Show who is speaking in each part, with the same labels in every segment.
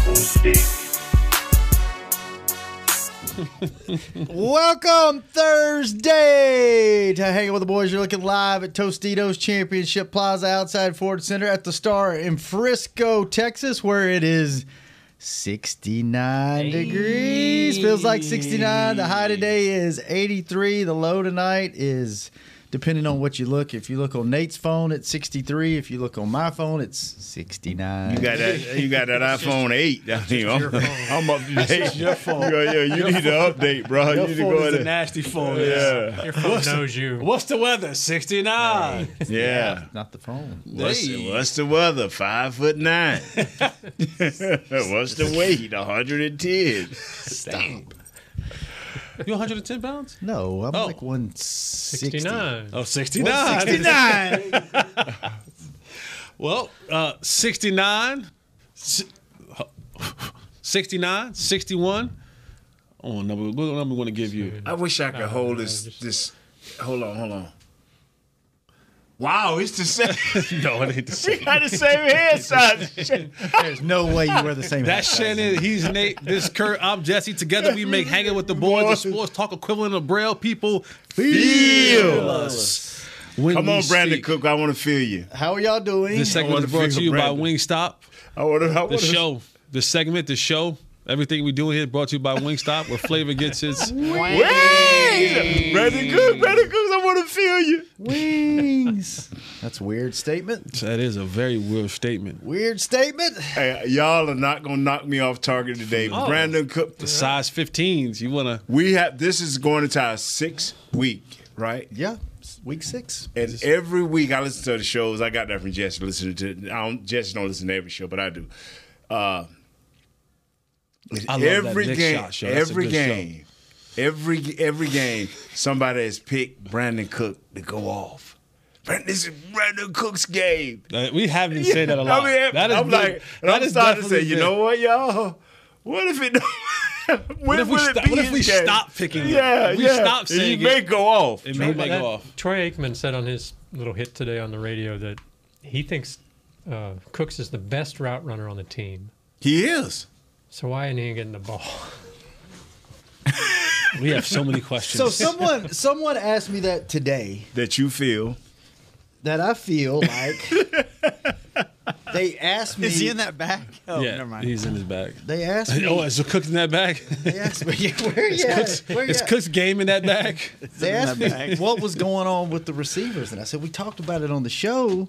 Speaker 1: Welcome Thursday to Hanging with the Boys. You're looking live at Tostitos Championship Plaza outside Ford Center at the Star in Frisco, Texas, where it is 69 degrees. Feels like 69. The high today is 83. The low tonight is depending on what you look. If you look on Nate's phone, it's 63. If you look on my phone, it's 69.
Speaker 2: You got that. You got that iPhone eight. I mean, I'm, I'm up to date.
Speaker 3: your phone.
Speaker 2: Yeah, yeah, you need to update, bro.
Speaker 3: Your
Speaker 2: you need to go
Speaker 3: is a nasty phone.
Speaker 2: Yeah,
Speaker 4: Your phone knows you.
Speaker 3: What's the weather? 69.
Speaker 2: yeah.
Speaker 1: Not the phone.
Speaker 2: What's,
Speaker 3: Hey.
Speaker 2: what's the weather? Five foot nine. what's the weight? 110.
Speaker 3: Stop. You 110 pounds?
Speaker 1: No, I'm
Speaker 3: Oh.
Speaker 1: like 160.
Speaker 4: 69.
Speaker 3: Oh, 69.
Speaker 2: 69.
Speaker 3: Well, uh, 69, si- 69, 61. Oh, number, what number we want to give you?
Speaker 2: I wish I could hold this. This. Hold on, hold on. Wow, it's the same.
Speaker 3: no, it ain't the
Speaker 2: we
Speaker 3: same.
Speaker 2: got the same head size.
Speaker 1: There's no way you wear the same hat
Speaker 3: That's
Speaker 1: size.
Speaker 3: Shannon. He's Nate. This Kurt. I'm Jesse. Together we make hanging with the boys, the sports talk equivalent of Braille. People feel us. When
Speaker 2: Come on, Brandin
Speaker 3: speak.
Speaker 2: Cook. I want to feel you.
Speaker 1: How are y'all doing?
Speaker 3: This segment
Speaker 2: wanna
Speaker 3: is brought to
Speaker 2: feel
Speaker 3: you by
Speaker 2: Brandin.
Speaker 3: Wingstop.
Speaker 2: I want to. I
Speaker 3: The
Speaker 2: want to
Speaker 3: show, the segment, the show, everything we do here brought to you by Wingstop, where flavor gets its.
Speaker 2: Wait! Brandin Cook, Brandin Cook, I want to feel you.
Speaker 1: Wings. That's a weird statement.
Speaker 3: That is a very weird statement.
Speaker 1: Weird statement.
Speaker 2: Hey, y'all are not gonna knock me off target today. Brandin Cook,
Speaker 3: The size 15s, you wanna?
Speaker 2: we have this is going into our sixth week, right?
Speaker 1: Yeah. Week six.
Speaker 2: And every week I listen to the shows. I got that from Jesse. Listening to I don't Jesse don't listen to every show, but I do. Uh,
Speaker 3: I love
Speaker 2: every
Speaker 3: that
Speaker 2: game,
Speaker 3: shot show. That's a
Speaker 2: every
Speaker 3: good show.
Speaker 2: game, every every game, somebody has picked Brandin Cook to go off. Brandin, this is Brandin Cook's game.
Speaker 3: Uh, We haven't said that a lot.
Speaker 2: I mean,
Speaker 3: that is
Speaker 2: I'm
Speaker 3: been-
Speaker 2: like, and
Speaker 3: that
Speaker 2: I'm
Speaker 3: is
Speaker 2: starting to say,
Speaker 3: definitely
Speaker 2: you
Speaker 3: been-
Speaker 2: know what, y'all? What if it? when
Speaker 3: What if we,
Speaker 2: will it
Speaker 3: stop, what if we stop picking it?
Speaker 2: Yeah,
Speaker 3: If we
Speaker 2: yeah.
Speaker 3: stop
Speaker 2: And
Speaker 3: saying
Speaker 2: you may go off.
Speaker 3: It may make
Speaker 4: That-
Speaker 3: off.
Speaker 4: Troy Aikman said on his little hit today on the radio that he thinks uh, Cooks is the best route runner on the team.
Speaker 2: He is.
Speaker 4: So why isn't he getting the ball?
Speaker 3: We have so many questions.
Speaker 1: So someone someone asked me that today
Speaker 2: That you feel.
Speaker 1: that I feel like they asked me
Speaker 5: Is he in that bag? Oh,
Speaker 3: yeah,
Speaker 5: never mind.
Speaker 3: he's in his bag.
Speaker 1: they asked me
Speaker 3: Oh, is the Cook's in that bag?
Speaker 1: they asked me where you at?
Speaker 3: Cook's,
Speaker 1: Where you
Speaker 3: is
Speaker 1: at?
Speaker 3: Cook's game in that bag?
Speaker 1: They asked me
Speaker 5: that bag.
Speaker 1: what was going on with the receivers, and I said we talked about it on the show,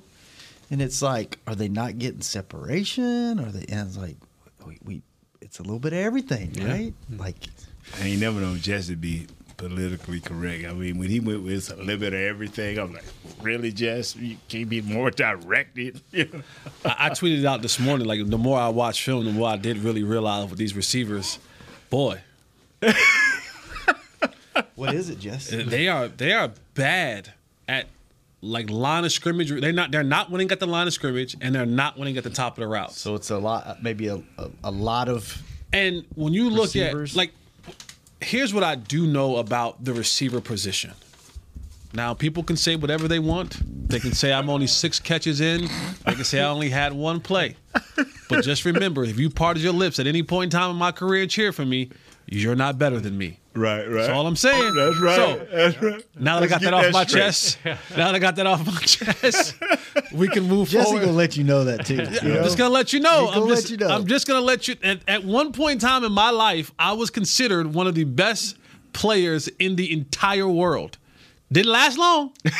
Speaker 1: and it's like, are they not getting separation? Are they? And it's like, we, we it's a little bit of everything, right? Hmm. Like,
Speaker 2: I ain't never known Jesse be politically correct. I mean, when he went with a little bit of everything, I'm like, really, Jess? You can't be more directed.
Speaker 3: I, I tweeted out this morning, like the more I watch film, the more I did really realize with these receivers, boy,
Speaker 1: what is it, Jess?
Speaker 3: they are they are bad at like line of scrimmage. They're not they're not winning at the line of scrimmage, and they're not winning at the top of the routes.
Speaker 1: So it's a lot, maybe a, a, a lot of
Speaker 3: And when you look
Speaker 1: Receivers.
Speaker 3: at like, here's what I do know about the receiver position. Now people can say whatever they want. They can say I'm only six catches in. They can say I only had one play. But just remember, if you parted your lips at any point in time in my career and cheer for me, you're not better than me.
Speaker 2: Right, right.
Speaker 3: That's all I'm saying.
Speaker 2: That's right.
Speaker 3: So
Speaker 2: That's right.
Speaker 3: now that I
Speaker 2: Let's
Speaker 3: got that off
Speaker 2: that
Speaker 3: my
Speaker 2: straight.
Speaker 3: chest, now that I got that off my chest, we can move
Speaker 1: Jesse
Speaker 3: forward.
Speaker 1: gonna let you know that too. you
Speaker 3: I'm
Speaker 1: know?
Speaker 3: just gonna let you know.
Speaker 1: He
Speaker 3: I'm
Speaker 1: let
Speaker 3: just,
Speaker 1: you know.
Speaker 3: I'm just gonna let you. At, at one point in time in my life, I was considered one of the best players in the entire world. Didn't last long,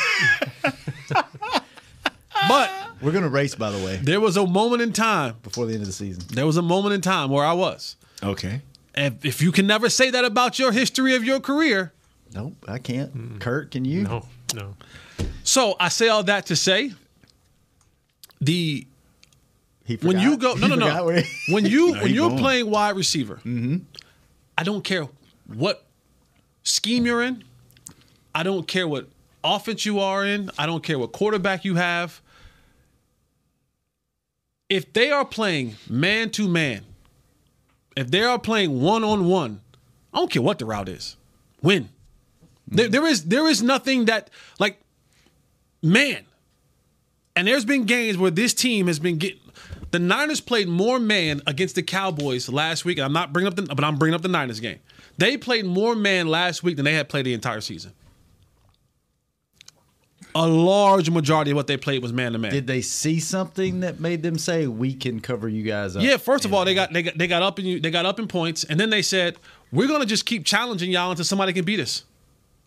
Speaker 3: but
Speaker 1: We're gonna race, by the way,
Speaker 3: there was a moment in time.
Speaker 1: before the end of the season.
Speaker 3: There was a moment in time where I was.
Speaker 2: Okay.
Speaker 3: If, if you can never say that about your history of your career,
Speaker 1: Nope, I can't. Kurt, can you?
Speaker 4: No, no.
Speaker 3: So I say all that to say the
Speaker 1: He
Speaker 3: when you go no no no
Speaker 1: he-
Speaker 3: when you when you're
Speaker 2: going.
Speaker 3: playing wide receiver
Speaker 1: Mm-hmm.
Speaker 3: i don't care what scheme you're in i don't care what offense you are in i don't care what quarterback you have if they are playing man to man if they are playing one on one i don't care what the route is win there, there is there is nothing that like man and there's been games where this team has been getting. The Niners played more man against the Cowboys last week. And I'm not bringing up the, but I'm bringing up the Niners game. They played more man last week than they had played the entire season. A large majority of what they played was man to man.
Speaker 1: Did they see something that made them say we can cover you guys up?
Speaker 3: Yeah, first of all, they got they got they got up in you they got up in points, and then they said we're gonna just keep challenging y'all until somebody can beat us.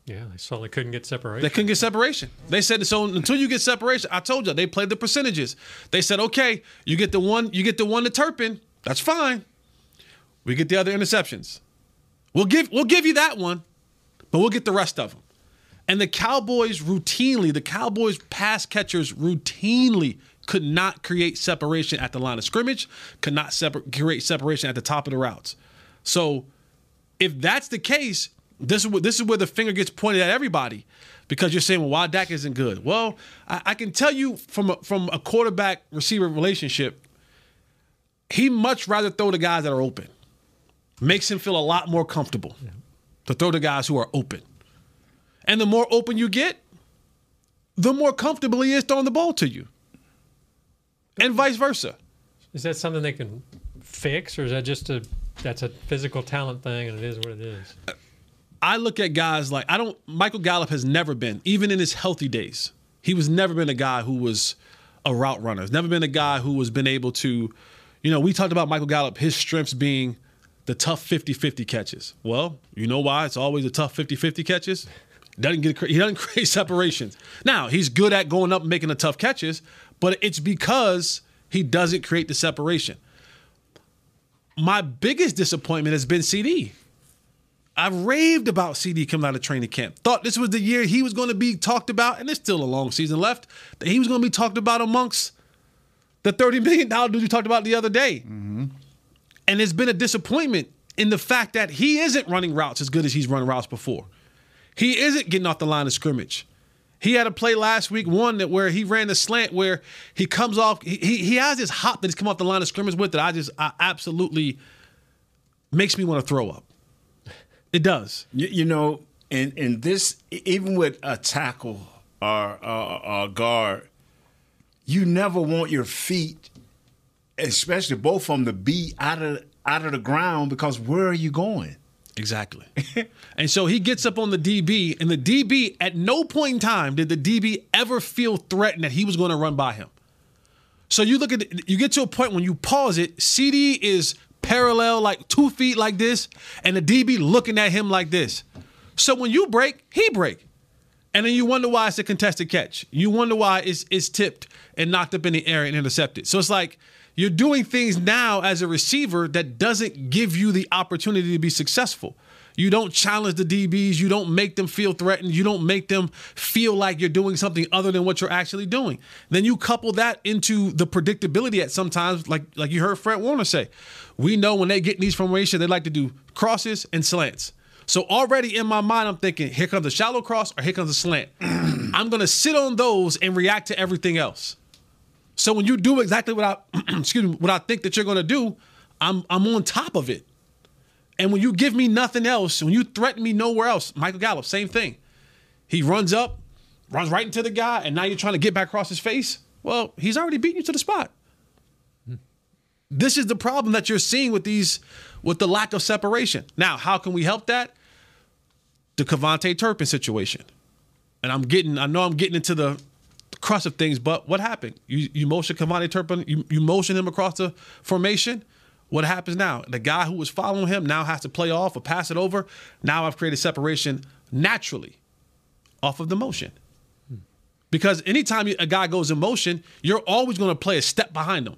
Speaker 4: Yeah, they saw they couldn't get separation.
Speaker 3: They couldn't get separation. They said so until you get separation. I told you they played the percentages. They said okay, you get the one, you get the one to Turpin. That's fine. We get the other interceptions. We'll give we'll give you that one, but we'll get the rest of them. And the Cowboys routinely, the Cowboys pass catchers routinely could not create separation at the line of scrimmage, could not separ- create separation at the top of the routes. So if that's the case, this is where, this is where the finger gets pointed at everybody because you're saying, well, why Dak isn't good? Well, I, I can tell you from a, from a quarterback receiver relationship, he much rather throw the guys that are open. Makes him feel a lot more comfortable to throw the guys who are open. And the more open you get, the more comfortable he is throwing the ball to you. And vice versa.
Speaker 4: Is that something they can fix, or is that just a that's a physical talent thing, and it is what it is?
Speaker 3: I look at guys like I don't. Michael Gallup has never been, even in his healthy days, he was never been a guy who was a route runner. He's never been a guy who was been able to, you know, we talked about Michael Gallup, his strengths being the tough 50-50 catches. Well, you know why it's always a tough 50-50 catches? Doesn't get he doesn't create separations. Now he's good at going up and making the tough catches, but it's because he doesn't create the separation. My biggest disappointment has been CD. I raved about CD coming out of training camp. Thought this was the year he was going to be talked about, and there's still a long season left. That he was going to be talked about amongst the thirty million dollar dude you talked about the other day. Mm-hmm. And it's been a disappointment in the fact that he isn't running routes as good as he's run routes before. He isn't getting off the line of scrimmage. He had a play last week, one that where he ran the slant where he comes off. He, he, has this hop that he's come off the line of scrimmage with that I just I absolutely makes me want to throw up. It does.
Speaker 2: You, you know, and and this even with a tackle or a guard, you never want your feet, especially both of them, to be out of out of the ground because where are you going?
Speaker 3: Exactly. and so he gets up on the DB, and the DB, at no point in time did the DB ever feel threatened that he was going to run by him. So you look at you get to a point when you pause it, CD is parallel, like two feet like this, and the DB looking at him like this. So when you break, he break. And then you wonder why it's a contested catch. You wonder why it's, it's tipped and knocked up in the air and intercepted. So it's like you're doing things now as a receiver that doesn't give you the opportunity to be successful. You don't challenge the DBs. You don't make them feel threatened. You don't make them feel like you're doing something other than what you're actually doing. Then you couple that into the predictability at sometimes, like like you heard Fred Warner say. We know when they get in these formations, they like to do crosses and slants. So already in my mind, I'm thinking, here comes a shallow cross or here comes a slant. I'm gonna sit on those and react to everything else. So when you do exactly what I excuse me, what I think that you're gonna do, I'm I'm on top of it. And when you give me nothing else, when you threaten me nowhere else, Michael Gallup, same thing. He runs up, runs right into the guy, and now you're trying to get back across his face. Well, he's already beaten you to the spot. Hmm. This is the problem that you're seeing with these, with the lack of separation. Now, how can we help that? The KaVontae Turpin situation. And I'm getting, I know I'm getting into the crust of things, but what happened? You you motion KaVontae Turpin, you, you motion him across the formation. What happens now? The guy who was following him now has to play off or pass it over. Now I've created separation naturally off of the motion. Because anytime a guy goes in motion, you're always going to play a step behind him,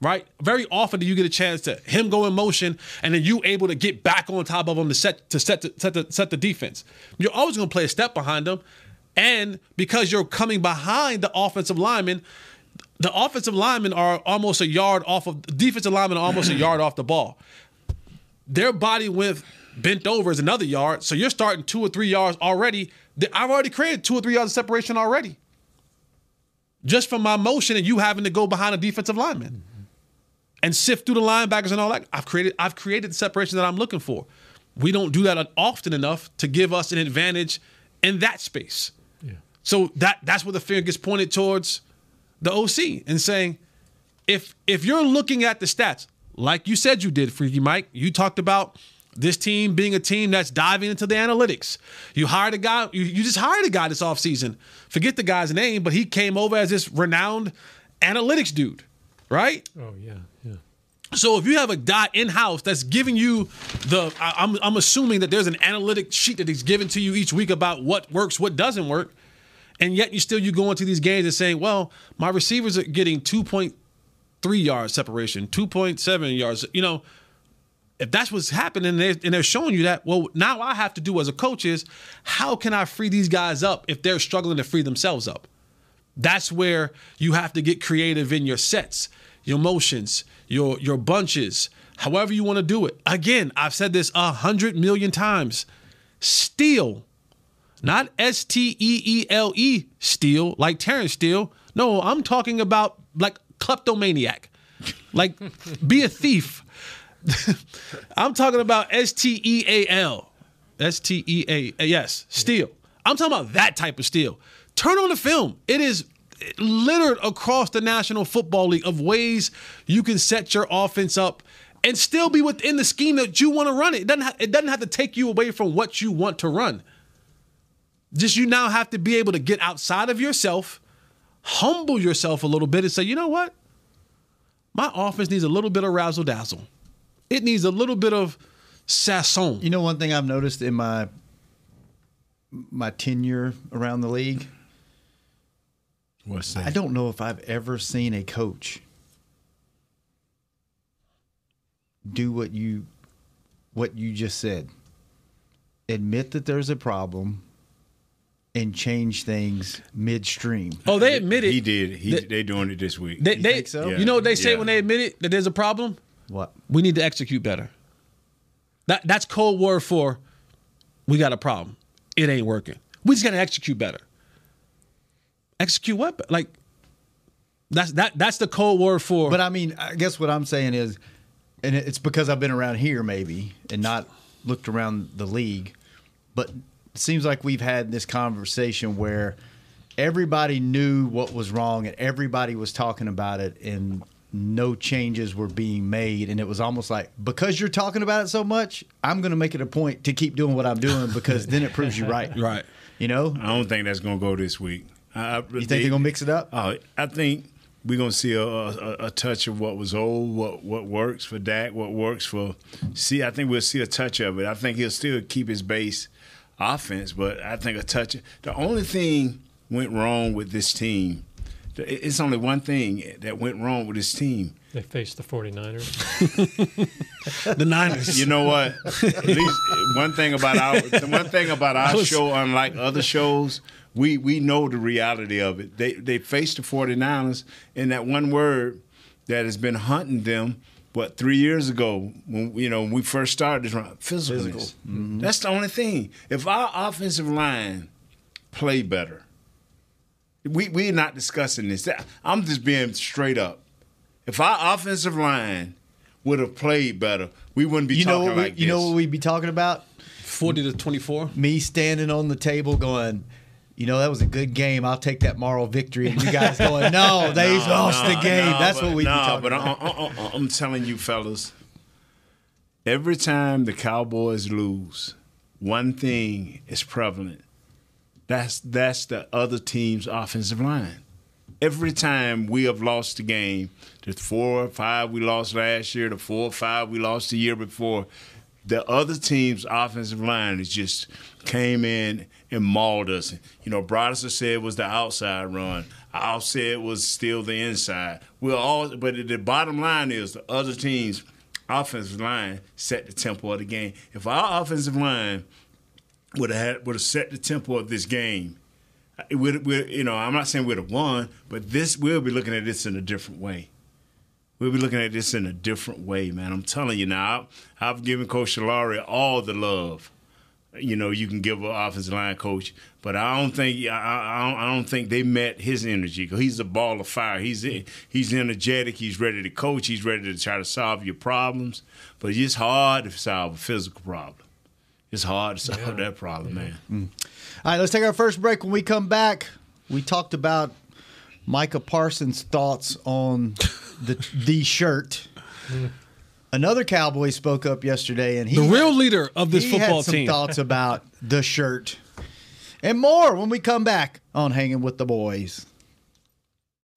Speaker 3: right? Very often do you get a chance to him go in motion and then you able to get back on top of him to set to set the, set the, set the defense. You're always going to play a step behind him, and because you're coming behind the offensive lineman, the offensive linemen are almost a yard off of defensive linemen are almost a yard off the ball. Their body width bent over is another yard, so you're starting two or three yards already. I've already created two or three yards of separation already, just from my motion and you having to go behind a defensive lineman mm-hmm. and sift through the linebackers and all that. I've created I've created the separation that I'm looking for. We don't do that often enough to give us an advantage in that space. So that that's where the finger gets pointed towards the OC and saying, if if you're looking at the stats, like you said you did, Freaky Mike, you talked about this team being a team that's diving into the analytics. You hired a guy, you, you just hired a guy this offseason. Forget the guy's name, but he came over as this renowned analytics dude, right?
Speaker 4: Oh yeah, yeah.
Speaker 3: So if you have a guy in house that's giving you the, I, I'm I'm assuming that there's an analytic sheet that he's given to you each week about what works, what doesn't work, and yet you still you go into these games and saying, well, my receivers are getting 2.3 yards separation, 2.7 yards. You know, if that's what's happening and they're, and they're showing you that, well, now I have to do as a coach is how can I free these guys up if they're struggling to free themselves up? That's where you have to get creative in your sets, your motions, your your bunches, however you want to do it. Again, I've said this a hundred million times. Steal, not S T E E L E steal, like Terence Steele. No, I'm talking about like kleptomaniac. Like be a thief. I'm talking about S T E A L. S T E A yes, steal. I'm talking about that type of steal. Turn on the film. It is littered across the National Football League of ways you can set your offense up and still be within the scheme that you want to run it. It doesn't ha- it doesn't have to take you away from what you want to run. Just you now have to be able to get outside of yourself, humble yourself a little bit and say, "You know what? My offense needs a little bit of razzle dazzle. It needs a little bit of sasson."
Speaker 1: You know, one thing I've noticed in my my tenure around the league,
Speaker 2: What's that?
Speaker 1: I don't know if I've ever seen a coach do what you what you just said. Admit that there's a problem and change things midstream.
Speaker 3: Oh, they admit it.
Speaker 2: He did. He
Speaker 3: They-
Speaker 2: they doing it this week.
Speaker 3: They,
Speaker 1: You
Speaker 3: they,
Speaker 1: think so?
Speaker 3: You know what they say
Speaker 2: Yeah.
Speaker 3: when they admit it that there's a problem?
Speaker 1: What?
Speaker 3: We need to execute better. That that's cold word for we got a problem. It ain't working. We just got to execute better. Execute what? Like that's that that's the cold word for.
Speaker 1: But I mean, I guess what I'm saying is, and it's because I've been around here maybe and not looked around the league, but it seems like we've had this conversation where everybody knew what was wrong and everybody was talking about it and no changes were being made and it was almost like because you're talking about it so much i'm going to make it a point to keep doing what i'm doing because then it proves you right
Speaker 3: Right.
Speaker 1: you know
Speaker 2: I don't think that's gonna go this week. I,
Speaker 1: you think they're going to mix it up
Speaker 2: Oh, I think we're gonna see a, a, a touch of what was old, what what works for Dak, what works for. See, I think we'll see a touch of it. I think he'll still keep his base offense, but I think a touch. The only thing went wrong with this team. It's only one thing that went wrong with this team.
Speaker 4: They faced the 49ers.
Speaker 3: the Niners.
Speaker 2: You know what? At least one thing about our the one thing about our
Speaker 3: was-
Speaker 2: show, unlike other shows, we we know the reality of it. They they faced the 49ers and that one word that has been hunting them what three years ago when you know when we first started this run physicalness. Mm-hmm. That's the only thing. If our offensive line play better, we we're not discussing this. I'm just being straight up. If our offensive line would have played better, we wouldn't be
Speaker 1: you know
Speaker 2: talking
Speaker 1: what we,
Speaker 2: like
Speaker 1: you know what we'd be talking about
Speaker 3: Forty to twenty-four.
Speaker 1: me standing on the table going, you know, that was a good game. I'll take that moral victory. And you guys going, no, they
Speaker 2: No,
Speaker 1: lost
Speaker 2: no,
Speaker 1: the game.
Speaker 2: no,
Speaker 1: That's
Speaker 2: but-
Speaker 1: what we
Speaker 2: no,
Speaker 1: be talking
Speaker 2: but
Speaker 1: about.
Speaker 2: I, I, I, I'm telling you, fellas, every time the Cowboys lose, one thing is prevalent. That's that's the other team's offensive line. Every time we have lost the game, the four or five we lost last year, the four or five we lost the year before, the other team's offensive line has just came in and mauled us. You know, Brodesser said it was the outside run. I'll say it was still the inside. We're all, but the bottom line is the other team's offensive line set the tempo of the game. If our offensive line would have would have set the tempo of this game, we'd, you know, I'm not saying we'd have won, but this we'll be looking at this in a different way. We'll be looking at this in a different way, man. I'm telling you now. I've, I've given Coach Solari all the love. You know, you can give an offensive line coach, but I don't think I, I, don't, I don't think they met his energy. Cause he's a ball of fire. He's he's energetic. He's ready to coach. He's ready to try to solve your problems. But it's hard to solve a physical problem. It's hard to solve that problem, man. Mm.
Speaker 1: All right, let's take our first break. When we come back, we talked about Micah Parsons' thoughts on the the shirt. Mm. Another Cowboy spoke up yesterday, and he
Speaker 3: The
Speaker 1: had-
Speaker 3: real leader of this
Speaker 1: he
Speaker 3: football
Speaker 1: had some
Speaker 3: team.
Speaker 1: thoughts about the shirt and more when we come back on Hanging with the Boys.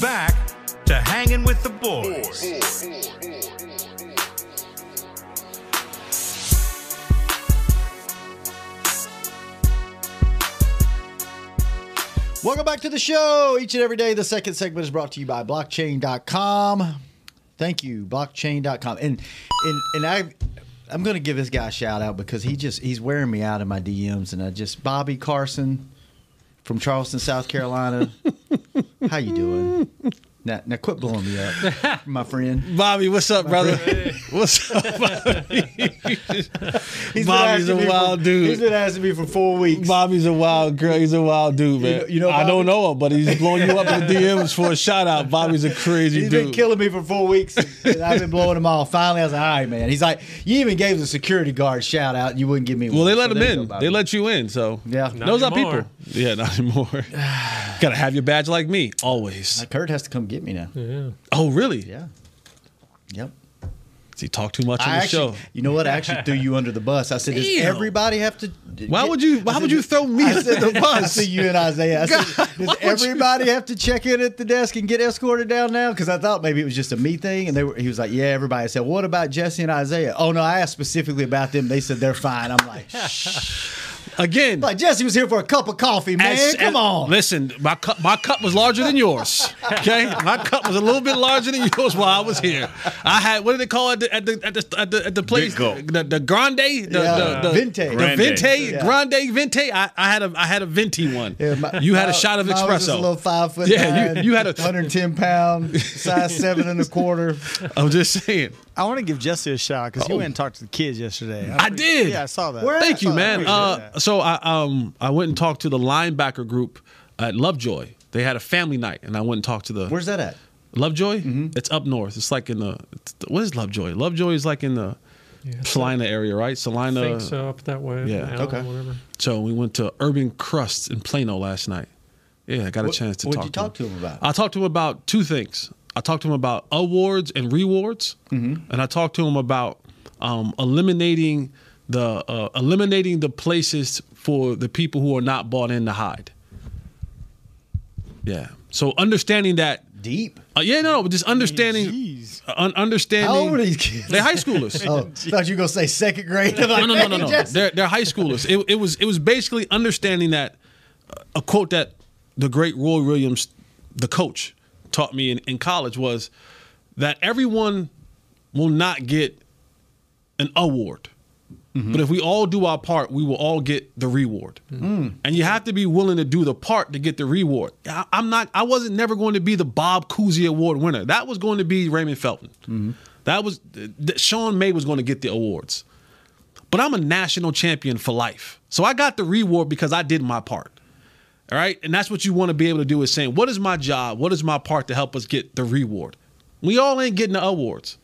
Speaker 6: Back to hanging with the boys.
Speaker 1: Welcome back to the show. Each and every day, the second segment is brought to you by blockchain.com. Thank you, blockchain.com. And and and I I'm going to give this guy a shout out because he just he's wearing me out in my DMs and I just Bobby Carson from Charleston, South Carolina. How you doing? Now, now quit blowing me up, my friend.
Speaker 3: Bobby, what's up, brother?
Speaker 1: friend.
Speaker 3: What's up, Bobby?
Speaker 1: He's
Speaker 3: Bobby's a wild
Speaker 1: for,
Speaker 3: dude.
Speaker 1: He's been asking me for four weeks.
Speaker 3: Bobby's a wild girl. He's a wild dude, man.
Speaker 1: know- you know
Speaker 3: I don't know him, but he's blowing you up in the DMs for a shout out. Bobby's a crazy
Speaker 1: He's
Speaker 3: dude.
Speaker 1: He's been killing me for four weeks. and I've been blowing him off. Finally, I was like, all right, man. He's like, you even gave the security guard a shout out, and you wouldn't give me one.
Speaker 3: well, they let
Speaker 1: So
Speaker 3: him
Speaker 1: there you go,
Speaker 3: in. They let you in. So
Speaker 1: Yeah.
Speaker 4: Not
Speaker 3: those are people. Yeah, not anymore. Gotta have your badge like me always.
Speaker 1: Kurt has to come get me now.
Speaker 4: Yeah.
Speaker 3: Oh, really?
Speaker 1: Yeah. Yep.
Speaker 3: Does he talk too much on
Speaker 1: I
Speaker 3: the
Speaker 1: actually,
Speaker 3: show?
Speaker 1: you know what? I actually threw you under the bus. I said, does
Speaker 3: Damn.
Speaker 1: everybody have to?
Speaker 3: Why would you? Why would you throw me
Speaker 1: I
Speaker 3: under
Speaker 1: said,
Speaker 3: the
Speaker 1: I
Speaker 3: bus?
Speaker 1: said you and Isaiah. I said,
Speaker 3: God,
Speaker 1: does
Speaker 3: would you-
Speaker 1: everybody have to check in at the desk and get escorted down now? Because I thought maybe it was just a me thing, and they were. He was like, "Yeah, everybody." I said, "What about Jesse and Isaiah?" Oh no, I asked specifically about them. They said they're fine. I'm like,
Speaker 3: Again,
Speaker 1: Like Jesse was here for a cup of coffee, man.
Speaker 3: As-
Speaker 1: Come
Speaker 3: as-
Speaker 1: on.
Speaker 3: Listen, my cup, my cup was larger than yours. Okay, my cup was a little bit larger than yours while I was here. I had what do they call it at the at the at the at the, at the place? The, the grande, the,
Speaker 1: Yeah,
Speaker 3: the, the
Speaker 1: Venti.
Speaker 3: the
Speaker 1: Grande.
Speaker 3: venti,
Speaker 1: Yeah.
Speaker 3: grande venti. I, I had a I had a venti one.
Speaker 1: my-
Speaker 3: you had a shot of
Speaker 1: mine was
Speaker 3: espresso.
Speaker 1: a little five foot.
Speaker 3: Yeah, you- you had a-
Speaker 1: 110 pound, size seven and a quarter.
Speaker 3: I'm just saying.
Speaker 7: I want to give Jesse a shout because
Speaker 3: Oh.
Speaker 7: you went and talked to the kids yesterday.
Speaker 3: I did.
Speaker 7: Yeah, I saw that.
Speaker 3: Thank you, man. Uh, so I um I went and talked to the linebacker group at Lovejoy. They had a family night, and I went and talked to the.
Speaker 1: Where's that at?
Speaker 3: Lovejoy? It's up north. It's like in the. It's, what is Lovejoy? Lovejoy is like in the Celina area, right? Celina.
Speaker 4: I think so, up that way.
Speaker 3: Yeah.
Speaker 4: Allen,
Speaker 3: Okay.
Speaker 4: Whatever.
Speaker 3: So we went to Urban Crust in Plano last night. Yeah, I got a
Speaker 1: What-
Speaker 3: chance to talk. To him.
Speaker 1: what'd
Speaker 3: talk.
Speaker 1: you talk to him about?
Speaker 3: I talked to him about two things. I talked to him about awards and rewards,
Speaker 1: Mm-hmm.
Speaker 3: and I talked to him about um, eliminating the uh, eliminating the places for the people who are not bought in to hide. Yeah. So understanding that
Speaker 1: deep.
Speaker 3: Uh, yeah, no, no, just understanding. uh, un- understanding.
Speaker 1: How old are these kids?
Speaker 3: They're high schoolers.
Speaker 1: oh, thought you were gonna say second grade.
Speaker 3: no, no, no, no, no.
Speaker 1: Jesse.
Speaker 3: They're they're high schoolers. It, it was it was basically understanding that uh, a quote that the great Roy Williams, the coach, taught me in, in college was that everyone will not get an award. Mm-hmm. But if we all do our part, we will all get the reward. Mm. And you have to be willing to do the part to get the reward. I, I'm not. I wasn't never going to be the Bob Cousy Award winner. That was going to be Raymond Felton. Mm-hmm. That was Sean May was going to get the awards. But I'm a national champion for life. So I got the reward because I did my part. All right. And that's what you want to be able to do is saying, what is my job? What is my part to help us get the reward? We all ain't getting the awards.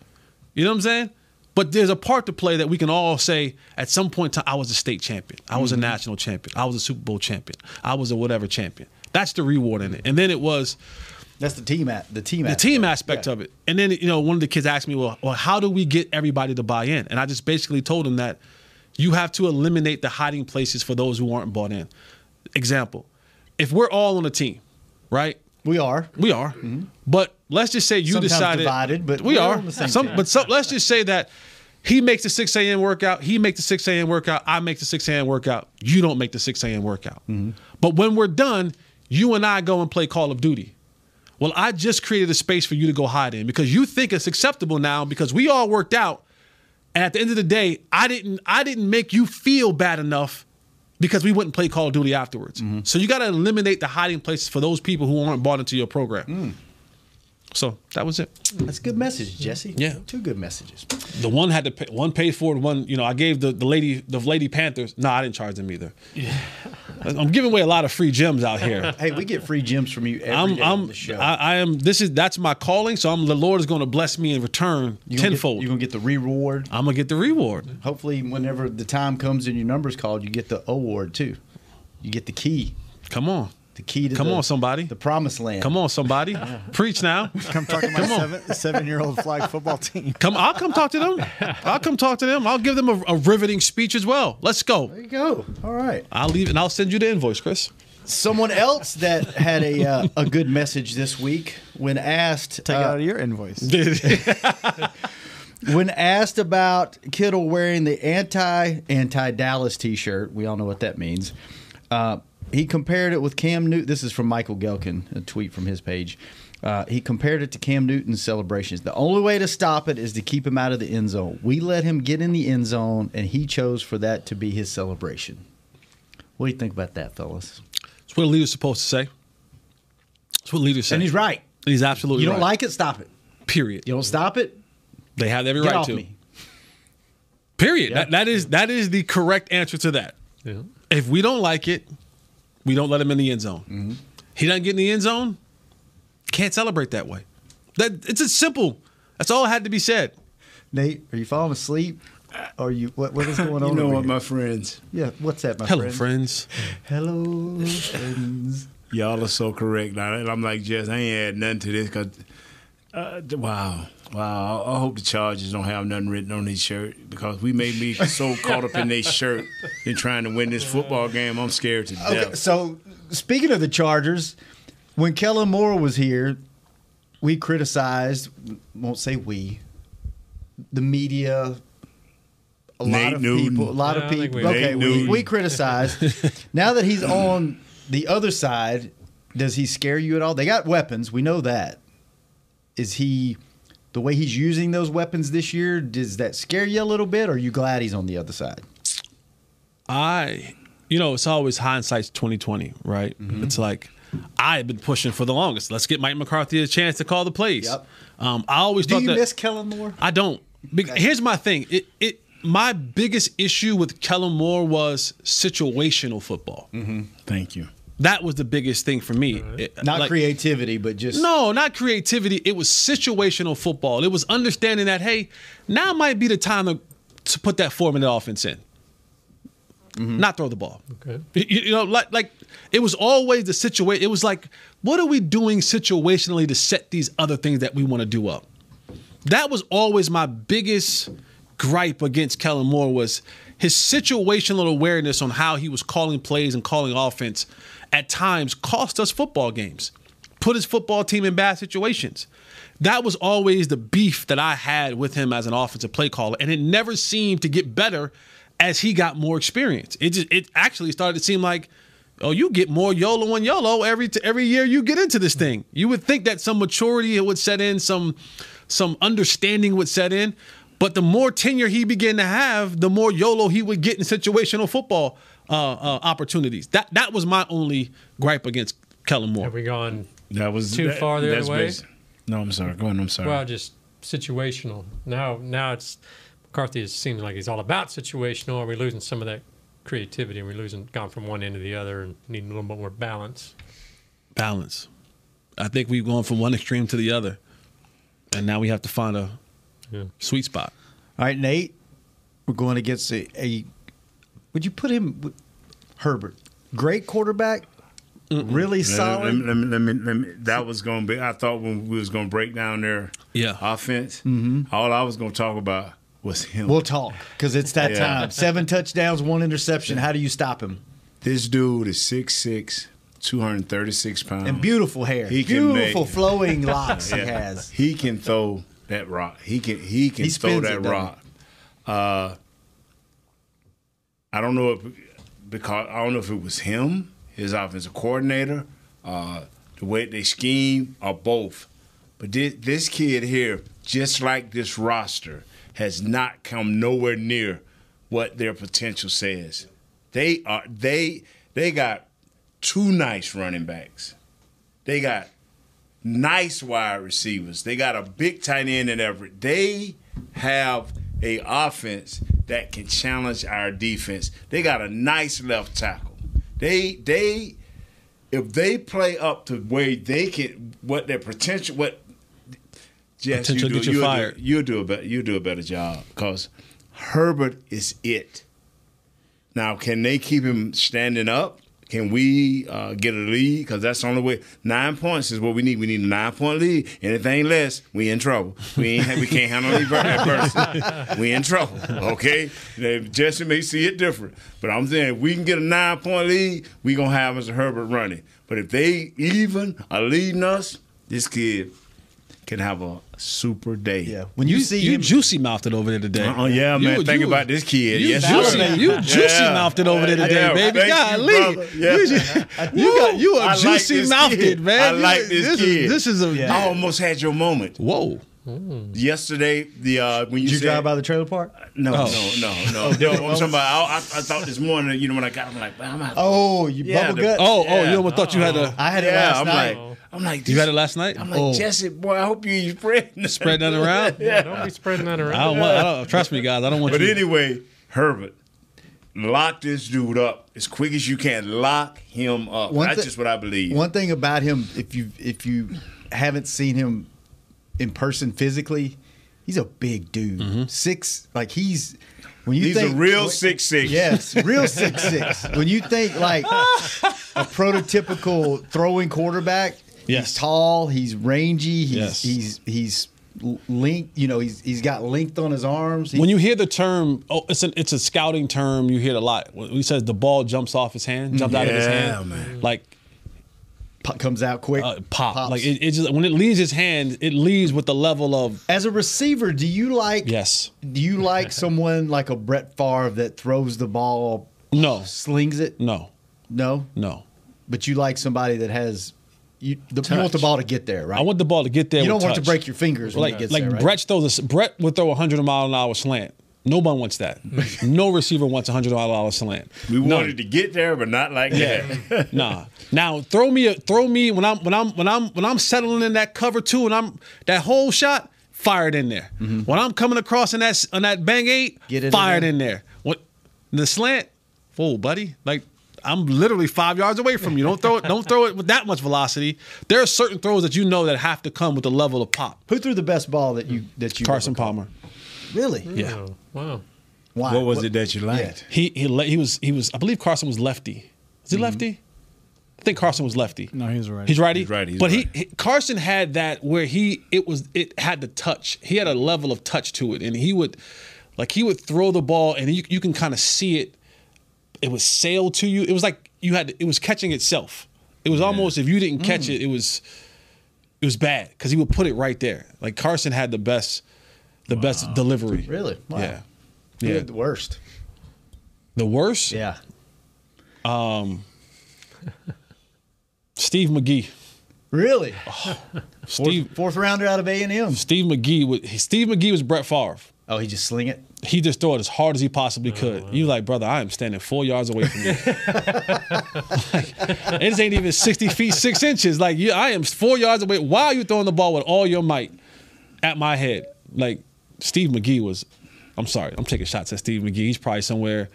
Speaker 3: You know what I'm saying? But there's a part to play that we can all say at some point in time, I was a state champion. I was a mm-hmm. national champion. I was a Super Bowl champion. I was a whatever champion. That's the reward in it. And then it was
Speaker 1: That's the team at the team.
Speaker 3: the
Speaker 1: aspect.
Speaker 3: team aspect of it. And then you know, one of the kids asked me, "Well, well, how do we get everybody to buy in?" And I just basically told him that you have to eliminate the hiding places for those who aren't bought in. Example: If we're all on a team, right?
Speaker 1: We are.
Speaker 3: We are. Mm-hmm. But let's just say you
Speaker 1: Sometimes
Speaker 3: decided
Speaker 1: divided, but
Speaker 3: we
Speaker 1: the
Speaker 3: Some, but some, let's just say that he makes the 6 a.m. workout. He makes the 6 a.m. workout. I make the 6 a.m. workout. You don't make the 6 a.m. workout. Mm-hmm. But when we're done, you and I go and play Call of Duty. Well, I just created a space for you to go hide in because you think it's acceptable now because we all worked out. And at the end of the day, I didn't I didn't make you feel bad enough because we wouldn't play Call of Duty afterwards. Mm-hmm. So you got to eliminate the hiding places for those people who aren't bought into your program. Mm. So that was it.
Speaker 1: That's a good message, Jesse.
Speaker 3: Yeah.
Speaker 1: two good messages.
Speaker 3: The one had to pay, one paid for it. One, you know, I gave the, the lady the lady Panthers. No, I didn't charge them either. I'm giving away a lot of free gems out here.
Speaker 1: Hey, we get free gems from you every
Speaker 3: I'm,
Speaker 1: day
Speaker 3: I'm,
Speaker 1: on the show.
Speaker 3: I, I am. This is that's my calling. So I'm. The Lord is going to bless me in return
Speaker 1: You gonna get-
Speaker 3: tenfold.
Speaker 1: You're gonna get the reward.
Speaker 3: I'm gonna get the reward.
Speaker 1: Hopefully, whenever the time comes and your number's called, you get the award too. You get the key.
Speaker 3: Come on.
Speaker 1: The key to
Speaker 3: Come
Speaker 1: the,
Speaker 3: on, somebody.
Speaker 1: the promised land.
Speaker 3: Come on, somebody. Preach now.
Speaker 7: Come talk to my
Speaker 3: on.
Speaker 7: seven, seven-year-old flag football team.
Speaker 3: Come, I'll come talk to them. I'll come talk to them. I'll give them a, a riveting speech as well. Let's go.
Speaker 1: There you go. All right.
Speaker 3: I'll leave and I'll send you the invoice, Chris.
Speaker 1: Someone else that had a uh, a good message this week when asked
Speaker 7: Take
Speaker 1: uh,
Speaker 7: out your invoice.
Speaker 1: when asked about Kittle wearing the anti anti Dallas T-shirt, we all know what that means. Uh, he compared it with Cam Newton. This is from Michael Gehlken, a tweet from his page. Uh, he compared it to Cam Newton's celebrations. The only way to stop it is to keep him out of the end zone. We let him get in the end zone, and he chose for that to be his celebration. What do you think about that, fellas?
Speaker 3: That's what a leader's supposed to say. That's what leaders say.
Speaker 1: And he's right.
Speaker 3: He's absolutely
Speaker 1: You don't
Speaker 3: right.
Speaker 1: like it? Stop it.
Speaker 3: Period.
Speaker 1: You don't stop it?
Speaker 3: They have every
Speaker 1: Get
Speaker 3: right
Speaker 1: off
Speaker 3: to.
Speaker 1: me.
Speaker 3: Period. That, that is that is the correct answer to that.
Speaker 4: Yeah.
Speaker 3: If we don't like it, we don't let him in the end zone.
Speaker 1: Mm-hmm.
Speaker 3: He doesn't get in the end zone. Can't celebrate that way. That it's a simple. That's all had to be said.
Speaker 1: Nate, are you falling asleep? Or you what what is going on?
Speaker 2: You know
Speaker 1: over
Speaker 2: what,
Speaker 1: here?
Speaker 2: my friends?
Speaker 1: Yeah, what's that, my
Speaker 3: friends?
Speaker 1: Hello,
Speaker 3: friends.
Speaker 1: Hello, friends.
Speaker 2: Y'all are so correct. Now, and I'm like, Jess, I ain't add nothing to this because, uh, wow, wow. I, I hope the Chargers don't have nothing written on their shirt because we may be so caught up in their shirt in trying to win this football game. I'm scared to death.
Speaker 1: Okay, so speaking of the Chargers, when Kellen Moore was here, we criticized, won't say we, the media a lot of
Speaker 2: Newton.
Speaker 1: people, a lot
Speaker 4: Yeah,
Speaker 1: of people.
Speaker 4: we-
Speaker 1: Okay, we,
Speaker 2: Newton.
Speaker 1: we criticize. now that he's on the other side, does he scare you at all? They got weapons. We know that. Is he the way he's using those weapons this year? Does that scare you a little bit? Or are you glad he's on the other side?
Speaker 3: I, you know, it's always hindsight's twenty twenty, right?
Speaker 1: Mm-hmm.
Speaker 3: It's like I've been pushing for the longest. Let's get Mike McCarthy a chance to call the plays.
Speaker 1: Yep.
Speaker 3: Um, I always
Speaker 1: Do
Speaker 3: thought
Speaker 1: you
Speaker 3: that
Speaker 1: miss Kellen Moore?
Speaker 3: I don't. Be- Here's my thing. It it my biggest issue with Kellen Moore was situational football.
Speaker 2: Thank you.
Speaker 3: That was the biggest thing for me. It-
Speaker 1: Not
Speaker 3: like-
Speaker 1: creativity, but just
Speaker 3: no, not creativity. It was situational football. It was understanding that hey, now might be the time to, to put that four minute offense in. Mm-hmm. Not throw the ball.
Speaker 4: Okay.
Speaker 3: You, you know, like like it was always the situation. It was like, what are we doing situationally to set these other things that we want to do up? That was always my biggest gripe against Kellen Moore was his situational awareness on how he was calling plays and calling offense. At times, cost us football games, put his football team in bad situations. That was always the beef that I had with him as an offensive play caller, and it never seemed to get better as he got more experience. It just it actually started to seem like, oh, you get more YOLO and YOLO every every year you get into this thing. You would think that some maturity would set in, some some understanding would set in, but the more tenure he began to have, the more YOLO he would get in situational football uh, uh, opportunities. That that was my only gripe against Kellen Moore.
Speaker 4: Have we gone
Speaker 2: That was
Speaker 4: too
Speaker 2: that-
Speaker 4: far the other way?
Speaker 2: basi- No, I'm sorry. Go ahead. I'm sorry.
Speaker 4: Well, just situational. Now, now it's McCarthy. It seems like he's all about situational. Are we losing some of that creativity? Are we losing gone from one end to the other and needing a little bit more balance?
Speaker 3: balance. I think we've gone from one extreme to the other, and now we have to find a sweet spot.
Speaker 1: All right, Nate, we're going against a, a would you put him Herbert? Great quarterback, really
Speaker 2: Let me-
Speaker 1: solid.
Speaker 2: Let me, let me, let me, let me- that was going to be. I thought when we was going to break down their
Speaker 3: Yeah.
Speaker 2: offense,
Speaker 1: Mm-hmm.
Speaker 2: all I was going to talk about was him.
Speaker 1: We'll talk because it's that
Speaker 2: Yeah.
Speaker 1: time. Seven touchdowns, one interception. How do you stop him?
Speaker 2: This dude is 6'6", 236 pounds.
Speaker 1: And beautiful hair,
Speaker 2: He can
Speaker 1: beautiful
Speaker 2: make-
Speaker 1: flowing locks he has.
Speaker 2: He can throw that rock. He can he can
Speaker 1: He
Speaker 2: throw that rock. Uh, I don't know if because I don't know if it was him, his offensive coordinator, uh, the way they scheme, or both. But this, this kid here, just like this roster, has not come nowhere near what their potential says. They are they they got two nice running backs. They got nice wide receivers. They got a big tight end in Everett. They have a offense that can challenge our defense. They got a nice left tackle. They they if they play up to where they can what their potential what Jess,
Speaker 3: Potential
Speaker 2: you
Speaker 3: get
Speaker 2: do,
Speaker 3: you
Speaker 2: you'll
Speaker 3: fired.
Speaker 2: Do, you'll do a better you do a better job because Herbert is it. Now, can they keep him standing up? Can we uh, get a lead? Because that's the only way. Nine points is what we need. We need a nine point lead. Anything less, we in trouble. We ain't, we can't handle adversity. We in trouble. Okay, Now, Jesse may see it different, but I'm saying if we can get a nine point lead, we gonna have Mr. Herbert running. But if they even are leading us, this kid can have a super day. Yeah,
Speaker 1: when you, see
Speaker 3: you
Speaker 1: him,
Speaker 3: juicy mouthed it over there today.
Speaker 2: Oh yeah,
Speaker 3: You-
Speaker 2: man. Think
Speaker 3: you-
Speaker 2: about this kid.
Speaker 3: You
Speaker 2: yes,
Speaker 3: juicy,
Speaker 2: sir.
Speaker 3: you juicy
Speaker 2: Yeah.
Speaker 3: mouthed it over there today,
Speaker 2: Yeah,
Speaker 3: baby.
Speaker 2: thank you,
Speaker 3: Golly,
Speaker 2: brother. Yeah.
Speaker 3: you, you got you are
Speaker 2: like
Speaker 3: juicy
Speaker 2: this
Speaker 3: mouthed
Speaker 2: kid.
Speaker 3: man.
Speaker 2: I like this,
Speaker 3: this
Speaker 2: kid.
Speaker 3: Is, this is a
Speaker 2: I almost had your moment.
Speaker 3: Whoa.
Speaker 2: Yesterday, the uh, when you,
Speaker 1: Did you
Speaker 2: said,
Speaker 1: drive by the trailer park?
Speaker 2: No,
Speaker 1: Oh.
Speaker 2: no, no, no. no I'm talking about. I, I, I thought this morning. You know, when I got, I'm like, I'm out.
Speaker 1: Oh, you
Speaker 2: Yeah,
Speaker 1: bubble
Speaker 2: the-
Speaker 1: gut.
Speaker 3: Oh, oh, you almost thought you had a.
Speaker 1: I had it
Speaker 2: yeah,
Speaker 1: last
Speaker 2: I'm
Speaker 1: night.
Speaker 2: Like, I'm like,
Speaker 3: You had it last night.
Speaker 2: I'm like,
Speaker 3: oh,
Speaker 2: Jesse, boy, I hope you ain't spreading
Speaker 3: spread that around.
Speaker 4: Yeah, don't be spreading that around.
Speaker 3: I don't want. I don't, trust me, guys. I don't want
Speaker 2: But
Speaker 3: you.
Speaker 2: anyway, Herbert, lock this dude up as quick as you can. Lock him up.
Speaker 1: One
Speaker 2: That's
Speaker 1: thi-
Speaker 2: just what I believe.
Speaker 1: One thing about him, if you if you haven't seen him in person physically, he's a big dude. Mm-hmm. Six, like he's when you
Speaker 2: He's a real
Speaker 1: when-
Speaker 2: six six.
Speaker 1: Yes, real six six. When you think like a prototypical throwing quarterback,
Speaker 3: Yes.
Speaker 1: he's tall, he's rangy, he's
Speaker 3: Yes.
Speaker 1: he's he's linked. You know, he's he's got length on his arms. He-
Speaker 3: When you hear the term, oh, it's an it's a scouting term. You hear it a lot. He says the ball jumps off his hand, jumped out of his
Speaker 2: Yeah,
Speaker 3: hand,
Speaker 2: man.
Speaker 3: like
Speaker 1: P- comes out quick.
Speaker 3: uh, pop.
Speaker 1: pops.
Speaker 3: Like it, it just when it leaves his hand, it leaves with the level of
Speaker 1: As a receiver, do you like?
Speaker 3: yes,
Speaker 1: Do you like someone like a Brett Favre that throws the ball,
Speaker 3: no,
Speaker 1: slings it?
Speaker 3: no,
Speaker 1: No,
Speaker 3: no.
Speaker 1: but you like somebody that has. You, the, you want the ball to get there, right?
Speaker 3: I want the ball to get there.
Speaker 1: You don't want to break your fingers when
Speaker 3: like
Speaker 1: it gets
Speaker 3: like
Speaker 1: there, right?
Speaker 3: Brett throws a, Brett would throw a hundred mile an hour slant. Nobody wants that. no receiver wants a hundred mile an hour slant.
Speaker 2: We
Speaker 3: None.
Speaker 2: wanted to get there, but not like that.
Speaker 3: Nah. Now throw me a throw me when I'm when I'm when I'm when I'm settling in that cover two and I'm that whole shot fired in there. Mm-hmm. When I'm coming across in that s- on that bang eight,
Speaker 1: Get it in
Speaker 3: fired
Speaker 1: there.
Speaker 3: in there. What the slant? Whoa, buddy! Like I'm literally five yards away from you. Don't throw it. Don't throw it with that much velocity. There are certain throws that you know that have to come with a level of pop.
Speaker 1: Who threw the best ball that you that you
Speaker 3: Carson
Speaker 1: ever?
Speaker 3: Palmer.
Speaker 1: Really?
Speaker 3: Yeah.
Speaker 4: Oh, wow.
Speaker 1: Why?
Speaker 2: What was it that you liked?
Speaker 3: He he le- he was he was I believe Carson was lefty. Is he mm-hmm. lefty? I think Carson was lefty.
Speaker 7: No, he's right.
Speaker 3: He's righty.
Speaker 2: He's righty, he's
Speaker 3: but
Speaker 2: righty.
Speaker 3: he, he Carson had that where he it was it had the touch. He had a level of touch to it, and he would like he would throw the ball, and you you can kind of see it. It was sail to you. It was like you had it was catching itself. It was almost if you didn't catch
Speaker 1: Mm.
Speaker 3: it, it was it was bad because he would put it right there. Like Carson had the best the best delivery.
Speaker 1: Really? Wow.
Speaker 3: Yeah.
Speaker 1: Who
Speaker 3: Yeah.
Speaker 1: had the worst?
Speaker 3: The worst.
Speaker 1: Yeah.
Speaker 3: Um, Steve McGee.
Speaker 1: Really?
Speaker 3: Steve
Speaker 1: Fourth, fourth rounder out of A and M.
Speaker 3: Steve McGee was Steve McGee was Brett Favre.
Speaker 1: Oh, he just sling it.
Speaker 3: He just threw it as hard as he possibly could. You like, brother, I am standing four yards away from you. like, it ain't even sixty feet six inches. Like you, I am four yards away. Why are you throwing the ball with all your might at my head? Like Steve McGee was. I'm sorry, I'm taking shots at Steve McGee. He's probably somewhere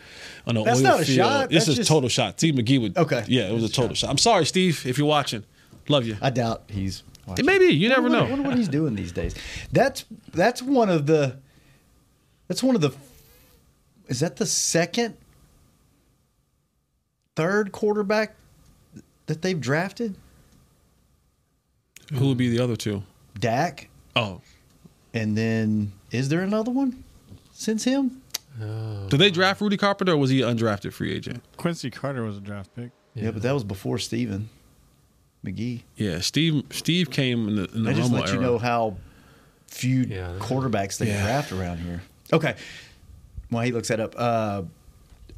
Speaker 3: on an
Speaker 1: That's
Speaker 3: oil
Speaker 1: not a
Speaker 3: field.
Speaker 1: shot.
Speaker 3: This
Speaker 1: That's
Speaker 3: is
Speaker 1: just-
Speaker 3: total shot. Steve McGee would.
Speaker 1: Okay.
Speaker 3: Yeah, it was a total shot. I'm sorry, Steve, if you're watching. Love you.
Speaker 1: I doubt he's.
Speaker 3: It may be. You never
Speaker 1: I
Speaker 3: know.
Speaker 1: I wonder what he's doing these days. That's that's one of the. That's one of the. Is that the second, third quarterback that they've drafted?
Speaker 3: Who would be the other two?
Speaker 1: Dak,
Speaker 3: Oh,
Speaker 1: and then is there another one since him? Oh.
Speaker 3: did they draft Rudy Carpenter or was he an undrafted free agent?
Speaker 7: Quincy Carter was a draft pick.
Speaker 1: Yeah, but that was before Steven McGee.
Speaker 3: Yeah, Steve. Steve came in the, in the
Speaker 1: They just
Speaker 3: Romo
Speaker 1: let you know how few
Speaker 4: Yeah.
Speaker 1: quarterbacks they
Speaker 3: Yeah.
Speaker 1: draft around here. Okay. While he looks that up, uh,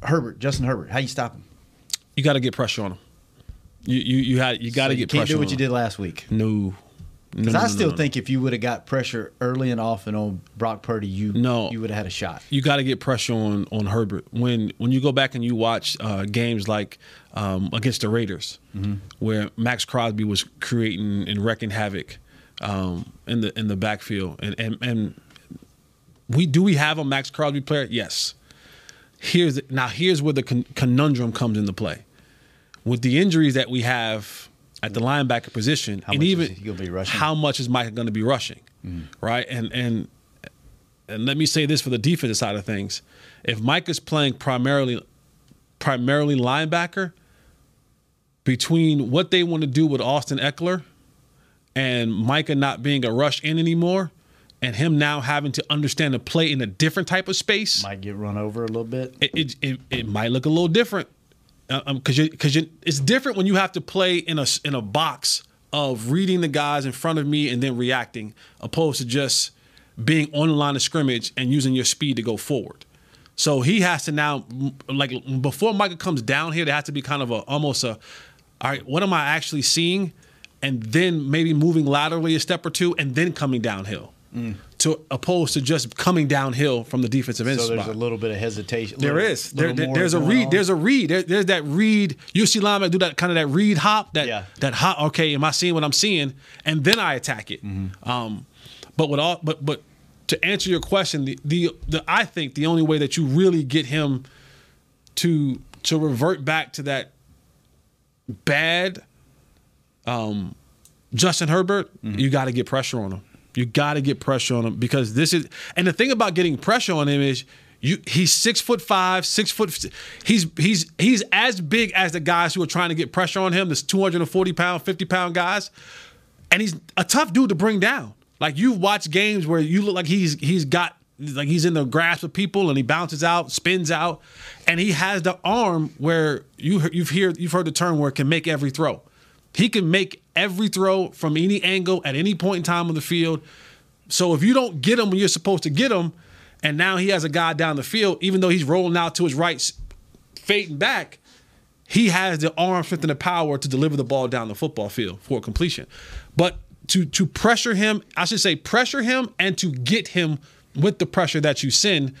Speaker 1: Herbert, Justin Herbert, how you stop him?
Speaker 3: you got to get pressure on him. You you you had you got to
Speaker 1: So
Speaker 3: get
Speaker 1: can't
Speaker 3: pressure.
Speaker 1: do what you did last week.
Speaker 3: No, no,
Speaker 1: Because
Speaker 3: no,
Speaker 1: I still
Speaker 3: no, no.
Speaker 1: think if you would have got pressure early and often on Brock Purdy, you
Speaker 3: No.
Speaker 1: you would have had a shot.
Speaker 3: you got to get pressure on on Herbert when when you go back and you watch uh, games like um, against the Raiders,
Speaker 1: Mm-hmm.
Speaker 3: where Maxx Crosby was creating and wrecking havoc um, in the in the backfield, and and and we do we have a Maxx Crosby player? Yes. Here's now here's where the con- conundrum comes into play. With the injuries that we have at the linebacker position,
Speaker 1: How
Speaker 3: and even
Speaker 1: be
Speaker 3: how much is Mike going to be rushing, right? And and and let me say this for the defensive side of things: if Mike is playing primarily primarily linebacker, between what they want to do with Austin Ekeler and Micah not being a rush in anymore, and him now having to understand to play in a different type of space,
Speaker 1: Might get run over a little bit.
Speaker 3: it it, it, it might look a little different uh, um, because you because you, it's different when you have to play in a in a box of reading the guys in front of me and then reacting, opposed to just being on the line of scrimmage and using your speed to go forward. So he has to now, like before Michael comes down here, there has to be kind of a almost a, all right, what am I actually seeing, and then maybe moving laterally a step or two, and then coming downhill. To opposed to just coming downhill from the defensive end
Speaker 1: So
Speaker 3: spot.
Speaker 1: there's a little bit of hesitation.
Speaker 3: There
Speaker 1: little-
Speaker 3: is. There, there- there's a
Speaker 1: going
Speaker 3: read. There's a read. There's that read. You see linebacker do that kind of that read hop. That
Speaker 1: Yeah.
Speaker 3: that hop. Okay, am I seeing what I'm seeing? And then I attack it.
Speaker 1: Mm-hmm.
Speaker 3: Um, but with all, but but to answer your question, the, the the I think the only way that you really get him to to revert back to that bad um, Justin Herbert,
Speaker 1: Mm-hmm.
Speaker 3: you got to get pressure on him. You got to get pressure on him because this is. And the thing about getting pressure on him is. You, he's six foot five, six foot. He's he's he's as big as the guys who are trying to get pressure on him. This 240 pound, 50 pound guys, and he's a tough dude to bring down. Like you've watched games where you look like he's he's got like he's in the grasp of people and he bounces out, spins out, and he has the arm where you you've heard you've heard the term where it can make every throw. He can make every throw from any angle at any point in time on the field. So if you don't get him when you're supposed to get him, and now he has a guy down the field, even though he's rolling out to his right, fading back, he has the arm strength and the power to deliver the ball down the football field for completion. But to to pressure him, I should say pressure him and to get him with the pressure that you send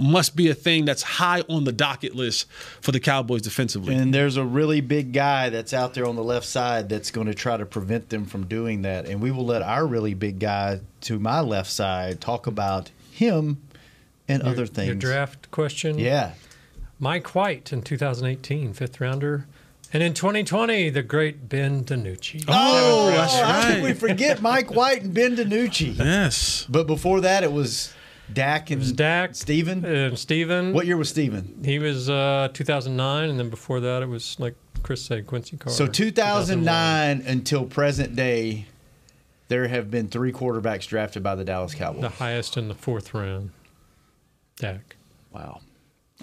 Speaker 3: must be a thing that's high on the docket list for the Cowboys defensively.
Speaker 1: And there's a really big guy that's out there on the left side that's going to try to prevent them from doing that. And we will let our really big guy to my left side talk about him and
Speaker 4: Your-
Speaker 1: other things.
Speaker 4: Your draft question?
Speaker 1: Yeah.
Speaker 4: Mike White in 2018, fifth rounder. And in 2020, the great Ben DiNucci.
Speaker 1: Oh, oh
Speaker 4: Seventh
Speaker 1: how could we forget Mike White and Ben DiNucci?
Speaker 3: Yes.
Speaker 1: But before that, it was Dak and
Speaker 4: Dak,
Speaker 1: Steven.
Speaker 4: And Steven.
Speaker 1: What year was Steven?
Speaker 4: He was uh, 2009, and then before that, it was like Chris said, Quincy Carter.
Speaker 1: So 2009 until present day, there have been three quarterbacks drafted by the Dallas Cowboys.
Speaker 4: The highest in the fourth round. Dak.
Speaker 1: Wow.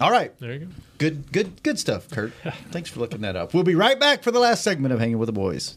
Speaker 1: All right.
Speaker 4: There you go.
Speaker 1: Good, good, good stuff, Kurt. Thanks for looking that up. We'll be right back for the last segment of Hanging with the Boys.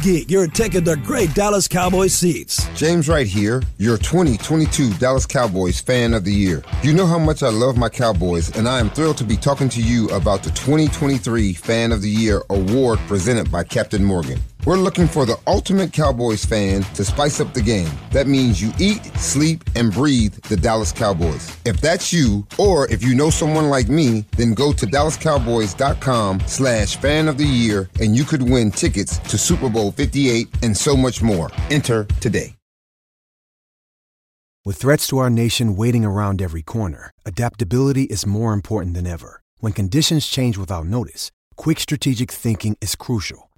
Speaker 8: your ticket to great Dallas Cowboys seats.
Speaker 9: James Wright here, your 2022 Dallas Cowboys Fan of the Year. You know how much I love my Cowboys, and I am thrilled to be talking to you about the 2023 Fan of the Year award presented by Captain Morgan. We're looking for the ultimate Cowboys fan to spice up the game. That means you eat, sleep, and breathe the Dallas Cowboys. If that's you, or if you know someone like me, then go to dallascowboys.com slash fan of the year and you could win tickets to Super Bowl 58 and so much more. Enter today.
Speaker 10: With threats to our nation waiting around every corner, adaptability is more important than ever. When conditions change without notice, quick strategic thinking is crucial.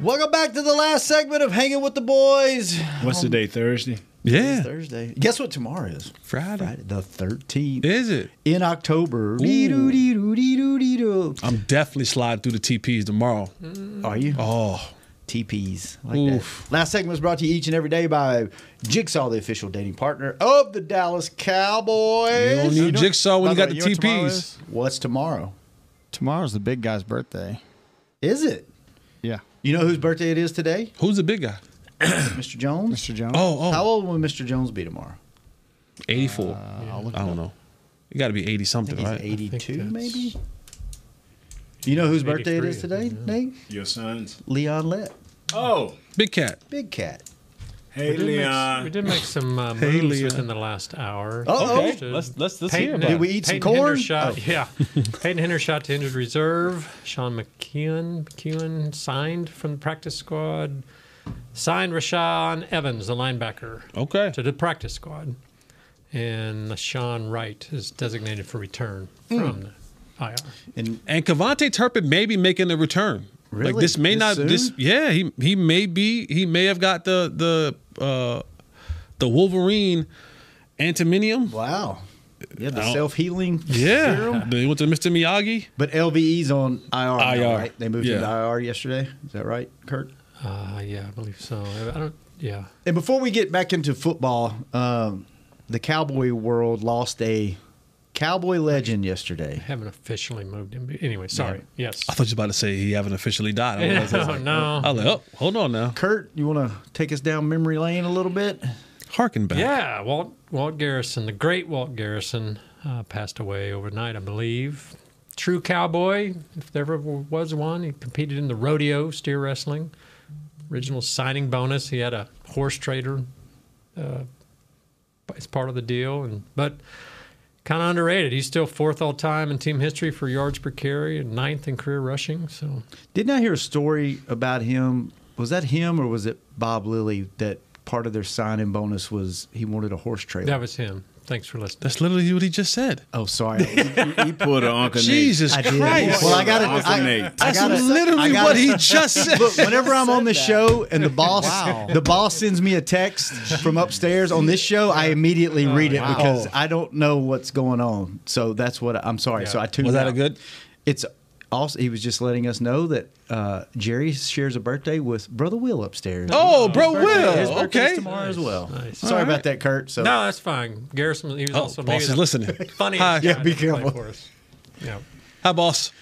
Speaker 1: Welcome back to the last segment of Hanging with the Boys.
Speaker 2: What's the day? Thursday.
Speaker 1: It's Thursday. Guess what tomorrow is?
Speaker 3: Friday.
Speaker 1: Friday, the 13th.
Speaker 3: Is it?
Speaker 1: In October.
Speaker 3: I'm definitely sliding through the TPs tomorrow.
Speaker 1: Are you?
Speaker 3: Oh.
Speaker 1: TPs. Like
Speaker 3: Oof.
Speaker 1: that. Last segment was brought to you each and every day by Jigsaw, the official dating partner of the Dallas Cowboys.
Speaker 3: You don't need Jigsaw when
Speaker 7: By
Speaker 3: you got
Speaker 7: the
Speaker 3: the
Speaker 7: way, you know what tomorrow
Speaker 3: TPs.
Speaker 7: is?
Speaker 1: What's tomorrow?
Speaker 7: Tomorrow's the big guy's birthday.
Speaker 1: Is it?
Speaker 7: Yeah.
Speaker 1: You know whose birthday it is today?
Speaker 3: Who's the big guy?
Speaker 1: Mr. Jones?
Speaker 7: Mr. Jones.
Speaker 3: Oh, oh.
Speaker 1: How old will Mr. Jones be tomorrow?
Speaker 3: 84.
Speaker 7: Uh, I'll look
Speaker 3: I don't know. You got to be 80 something, right?
Speaker 1: 82, maybe? You know whose birthday it is today, Nate?
Speaker 2: Your sons.
Speaker 1: Leon Lett.
Speaker 2: Oh,
Speaker 3: Big cat.
Speaker 1: Big cat.
Speaker 2: Hey,
Speaker 4: we did
Speaker 2: Leon.
Speaker 4: Make, we did make some uh,
Speaker 3: Hey,
Speaker 4: moves
Speaker 3: Leon.
Speaker 4: within the last hour.
Speaker 3: Uh-oh. Okay,
Speaker 4: uh,
Speaker 3: let's- let's- let's
Speaker 4: Peyton-
Speaker 3: hear about it. Did we
Speaker 1: eat some
Speaker 4: Peyton
Speaker 1: corn?
Speaker 4: Hendershot,
Speaker 1: Oh.
Speaker 4: Yeah. Peyton Hendershot to injured reserve. Sean McKeon, McKeown signed from the practice squad. Signed Rashaan Evans, the linebacker.
Speaker 3: Okay.
Speaker 4: To the practice squad. And Sean Wright is designated for return
Speaker 3: Hmm.
Speaker 4: from the IR.
Speaker 1: And
Speaker 3: And KaVontae Turpin may be making a return. Like this may
Speaker 1: This
Speaker 3: not
Speaker 1: soon?
Speaker 3: this yeah, he he may be he may have got the the uh the Wolverine antimonium.
Speaker 1: Wow. Yeah, the self healing
Speaker 3: Yeah.
Speaker 1: serum.
Speaker 3: They went to Mr. Miyagi.
Speaker 1: But LVE's on IR, now,
Speaker 3: IR.
Speaker 1: right? They moved
Speaker 3: Yeah.
Speaker 1: to IR yesterday. Is that right, Kurt?
Speaker 4: Uh, yeah, I believe so. I don't. Yeah.
Speaker 1: And before we get back into football, um, the cowboy world lost a cowboy legend yesterday.
Speaker 4: haven't officially moved him. Anyway, sorry. Yes.
Speaker 3: I thought you were about to say he haven't officially died. I was
Speaker 4: No,
Speaker 3: like,
Speaker 4: no.
Speaker 3: I was like, oh, hold on now.
Speaker 1: Kurt, you want to take us down memory lane a little bit?
Speaker 3: Harken back.
Speaker 4: Yeah, Walt Walt Garrison, the great Walt Garrison, uh, passed away overnight, I believe. True cowboy, if there ever was one. He competed in the rodeo steer wrestling. Original signing bonus. He had a horse trader uh, as part of the deal, and but kind of underrated. He's still fourth all time in team history for yards per carry and ninth in career rushing. So
Speaker 1: Didn't I hear a story about him? Was that him or was it Bob Lilly that part of their signing bonus was he wanted a horse trailer?
Speaker 4: that was him. Thanks for listening.
Speaker 3: That's literally what he just said.
Speaker 1: Oh, sorry.
Speaker 2: He put an Uncle Nate.
Speaker 3: Jesus
Speaker 1: I did.
Speaker 3: Christ.
Speaker 1: Well, I got
Speaker 2: Uncle
Speaker 1: to.
Speaker 2: Nate.
Speaker 1: I
Speaker 3: That's
Speaker 1: gotta,
Speaker 3: literally
Speaker 1: I gotta-
Speaker 3: what he just said.
Speaker 1: Look, whenever I'm on the show and the boss,
Speaker 7: Wow.
Speaker 1: the boss sends me a text from upstairs on this show, I immediately oh, read it
Speaker 4: wow.
Speaker 1: because I don't know what's going on. So that's what I'm sorry. So I tuned.
Speaker 3: Was that a good?
Speaker 1: It's also he was just letting us know that uh, Jerry shares a birthday with Brother Will upstairs.
Speaker 3: Oh, bro,
Speaker 1: birthday-
Speaker 3: Will.
Speaker 1: His
Speaker 3: Okay.
Speaker 1: tomorrow as well.
Speaker 4: Nice.
Speaker 1: Sorry
Speaker 3: All
Speaker 1: about that, Kurt. So
Speaker 4: No, that's fine. Garrison, he was
Speaker 3: Oh,
Speaker 4: also
Speaker 3: boss
Speaker 4: maybe
Speaker 3: is listening.
Speaker 4: funniest
Speaker 3: Hi.
Speaker 1: Yeah, be careful.
Speaker 4: for us. Yeah.
Speaker 3: Hi, boss.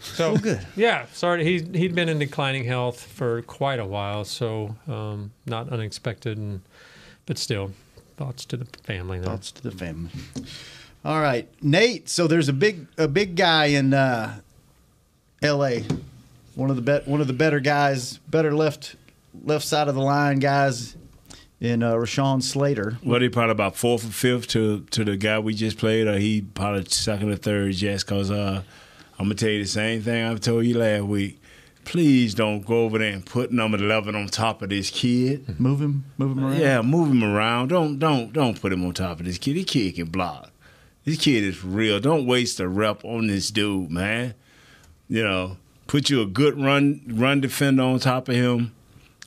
Speaker 4: So
Speaker 1: good.
Speaker 4: Yeah, sorry. He he'd been in declining health for quite a while, so um, not unexpected, and but still, thoughts to the family. There.
Speaker 1: Thoughts to the family. All right, Nate. So there's a big a big guy in uh, L.A. One of the bet one of the better guys, better left left side of the line guys in uh, Rashawn Slater.
Speaker 2: What he probably about fourth or fifth to to the guy we just played, or he probably second or third just because uh, I'm gonna tell you the same thing I told you last week. Please don't go over there and put number eleven on top of this kid.
Speaker 1: Move him, move him around.
Speaker 2: Yeah, move him around. Don't don't don't put him on top of this kid. This kid can block. This kid is real. Don't waste a rep on this dude, man. You know, put you a good run run defender on top of him.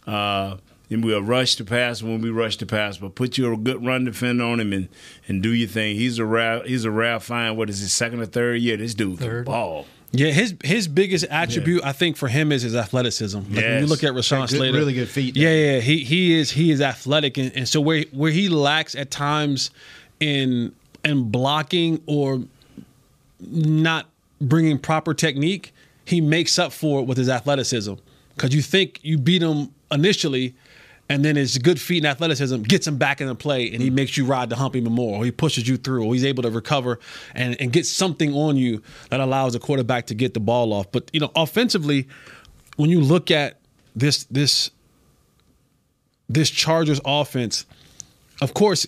Speaker 2: Uh, and we'll rush the pass when we rush the pass, but put you a good run defender on him and, and do your thing. He's a rare he's a rare find. What is his second or third year? This dude can ball.
Speaker 3: Yeah, his his biggest attribute I think for him is his athleticism. Like when you look at Rashawn
Speaker 1: Got good-
Speaker 3: Slater,
Speaker 1: really good feet.
Speaker 3: Yeah, yeah, he he is he is athletic, and, and so where where he lacks at times in in blocking or not bringing proper technique, he makes up for it with his athleticism. Because you think you beat him initially, and then his good feet and athleticism gets him back in the play, and he makes you ride the hump even more, or he pushes you through, or he's able to recover and, and get something on you that allows a quarterback to get the ball off. But you know, offensively, when you look at this this this Chargers offense, of course,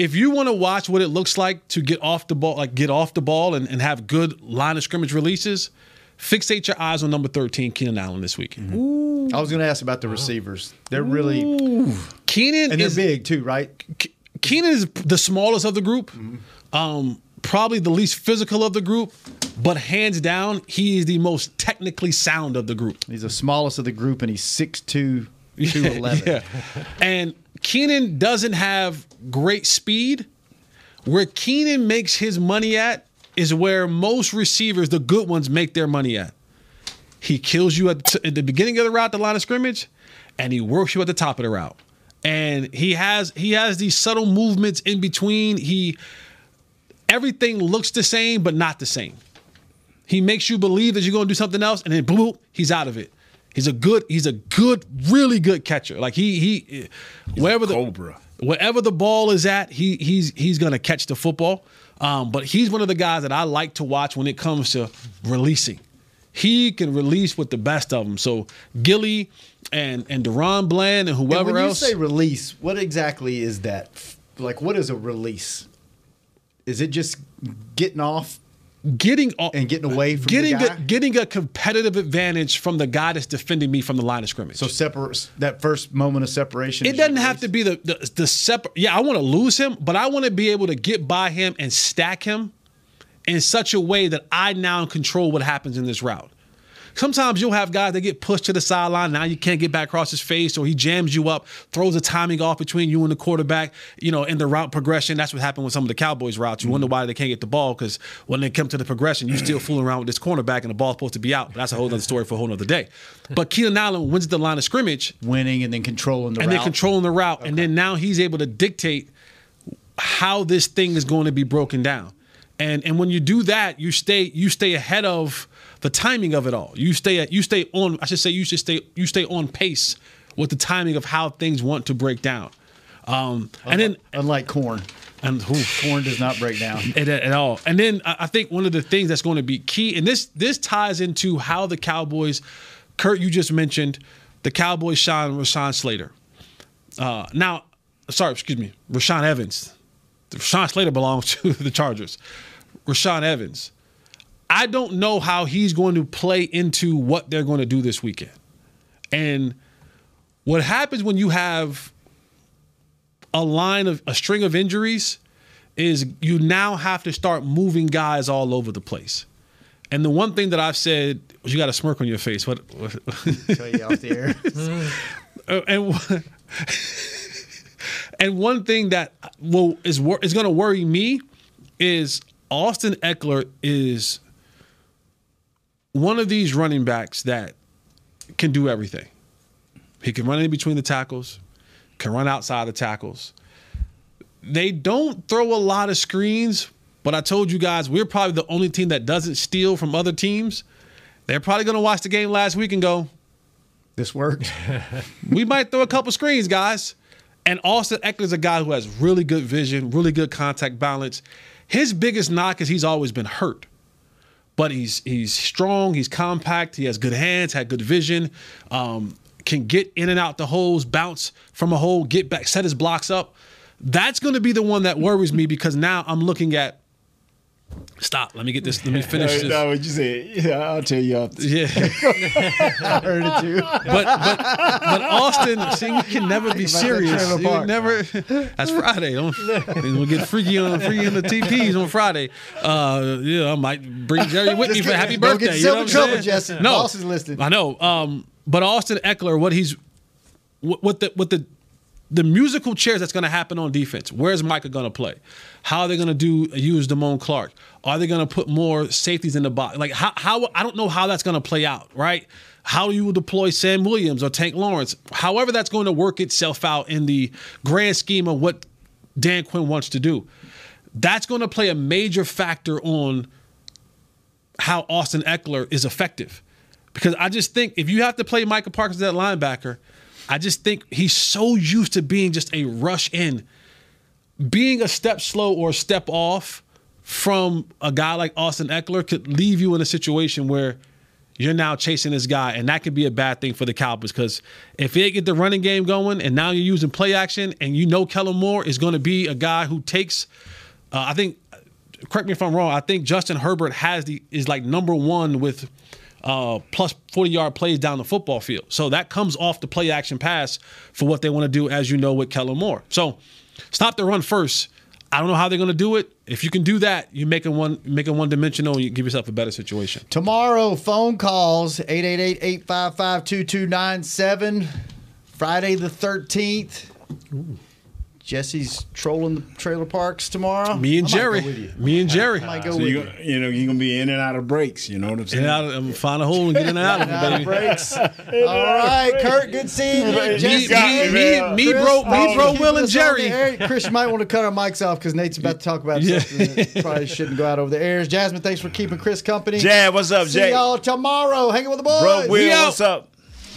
Speaker 3: if you want to watch what it looks like to get off the ball, like get off the ball and, and have good line of scrimmage releases, fixate your eyes on number 13, Keenan Allen, this week.
Speaker 1: I was going to ask about the receivers. They're really
Speaker 3: Keenan
Speaker 1: and they're
Speaker 3: is
Speaker 1: big too, right?
Speaker 3: Keenan is the smallest of the group, um, probably the least physical of the group, but hands down, he is the most technically sound of the group.
Speaker 1: He's the smallest of the group, and he's 6'2", 211.
Speaker 3: Yeah. And Keenan doesn't have great speed. Where Keenan makes his money at is where most receivers, the good ones, make their money at. He kills you at, at the beginning of the route, the line of scrimmage, and he works you at the top of the route. And he has he has these subtle movements in between. He everything looks the same, but not the same. He makes you believe that you're going to do something else, and then boom, he's out of it. He's a good, he's a good, really good catcher. Like he he, wherever the
Speaker 2: Cobra.
Speaker 3: wherever the ball is at, he he's he's going to catch the football. Um, but he's one of the guys that I like to watch when it comes to releasing. he can release with the best of them. So Gilly and and DaRon Bland and
Speaker 1: And
Speaker 3: whoever
Speaker 1: when
Speaker 3: else.
Speaker 1: you say release, what exactly is that? Like, what is a release? Is it just getting off,
Speaker 3: getting off,
Speaker 1: and getting away from
Speaker 3: getting
Speaker 1: the
Speaker 3: a, getting a competitive advantage from the guy that's defending me from the line of scrimmage.
Speaker 1: so separate that first moment of separation.
Speaker 3: It doesn't have to be the the, the separate. Yeah, I want to lose him, but I want to be able to get by him and stack him in such a way that I now control what happens in this route. Sometimes you'll have guys that get pushed to the sideline. Now you can't get back across his face, or he jams you up, throws a timing off between you and the quarterback. You know, in the route progression, that's what happened with some of the Cowboys routes. You mm-hmm. wonder why they can't get the ball because when they come to the progression, you're still fooling around with this cornerback, and the ball's supposed to be out. But that's a whole other story for a whole other day. But Keenan Allen wins the line of scrimmage,
Speaker 1: winning and then controlling the
Speaker 3: and
Speaker 1: route.
Speaker 3: then controlling the route, and then now he's able to dictate how this thing is going to be broken down. And and when you do that, you stay you stay ahead of the timing of it all. You stay at you stay on. I should say you should stay you stay on pace with the timing of how things want to break down. Um, and then
Speaker 1: unlike corn,
Speaker 3: and who
Speaker 1: corn does not break down
Speaker 3: at, at all. And then I I think one of the things that's going to be key, and this this ties into how the Cowboys, Kurt, you just mentioned the Cowboys shine Rashawn Slater. Uh, now, sorry, excuse me, Rashaan Evans. Rashawn Slater belongs to the Chargers. Rashaan Evans. I don't know how he's going to play into what they're going to do this weekend. And what happens when you have a line of a string of injuries is you now have to start moving guys all over the place. And the one thing that I've said, you got a smirk on your face. What? what
Speaker 1: Tell you off the air.
Speaker 3: And one- and one thing that will is is going to worry me is Austin Ekeler is one of these running backs that can do everything. He can run in between the tackles, can run outside the tackles. They don't throw a lot of screens, but I told you guys we're probably the only team that doesn't steal from other teams. They're probably going to watch the game last week and go,
Speaker 1: "This worked."
Speaker 3: we might throw a couple screens, guys. And Austin Ekeler's a guy who has really good vision, really good contact balance. His biggest knock is he's always been hurt. But he's he's strong, he's compact, he has good hands, had good vision, um, can get in and out the holes, bounce from a hole, get back, set his blocks up. That's going to be the one that worries me because now I'm looking at. Stop. Let me get this. Let me finish this.
Speaker 2: No, what you said? Yeah, I'll tell you off.
Speaker 3: Yeah.
Speaker 1: I heard it too.
Speaker 3: But but but Austin, see, you can never be
Speaker 1: Think about that
Speaker 3: serious. You never. That's Friday. Don't we'll get freaky on freaky on the TPs on Friday. Uh, yeah, I might bring Jerry with me for happy
Speaker 1: don't
Speaker 3: birthday.
Speaker 1: get
Speaker 3: you know what I'm
Speaker 1: trouble,
Speaker 3: saying?
Speaker 1: Jesse.
Speaker 3: No,
Speaker 1: is listening.
Speaker 3: I know. Um, but Austin Ekeler, what he's what, what the what the the musical chairs that's going to happen on defense. Where's Micah going to play? How are they going to do use Damone Clark? Are they going to put more safeties in the box? Like how, how I don't know how that's going to play out, right? How you will deploy Sam Williams or Tank Lawrence? However, that's going to work itself out in the grand scheme of what Dan Quinn wants to do. That's going to play a major factor on how Austin Ekeler is effective. Because I just think if you have to play Michael as that linebacker, I just think he's so used to being just a rush in. Being a step slow or a step off from a guy like Austin Ekeler could leave you in a situation where you're now chasing this guy, and that could be a bad thing for the Cowboys because if they get the running game going and now you're using play action and you know Kellen Moore is going to be a guy who takes, uh, I think, correct me if I'm wrong, I think Justin Herbert has the is like number one with uh, plus 40 yard plays down the football field. So that comes off the play action pass for what they want to do, as you know, with Kellen Moore. So stop the run first. I don't know how they're going to do it. If you can do that, you make it one make it one dimensional. and You give yourself a better situation.
Speaker 1: Tomorrow, phone calls 888-855-2297. Friday the 13th. Jesse's trolling the trailer parks tomorrow.
Speaker 3: Me and
Speaker 1: I might go
Speaker 3: Jerry.
Speaker 1: with you.
Speaker 3: Me and Jerry.
Speaker 1: I might go
Speaker 2: So
Speaker 1: with
Speaker 2: you,
Speaker 1: you.
Speaker 2: you know, you're gonna be in and out of breaks. You know what I'm
Speaker 3: In
Speaker 2: saying?
Speaker 3: and out of, I'm find a hole and get in and out of it,
Speaker 1: Out of
Speaker 3: baby.
Speaker 1: breaks. All right, Kurt, good seeing you.
Speaker 2: Me-
Speaker 1: Jesse,
Speaker 3: me- me- me,
Speaker 1: Chris,
Speaker 3: bro- me, bro, Will, and Jerry.
Speaker 1: the. Chris, you might want to cut our mics off because Nate's about to talk about
Speaker 3: Yeah.
Speaker 1: something that probably shouldn't go out over the airs. Jasmine, thanks for keeping Chris company.
Speaker 2: Jay, what's up,
Speaker 1: See
Speaker 2: Jay?
Speaker 1: y'all tomorrow. Hanging with the boys.
Speaker 2: Bro, Will, what's up?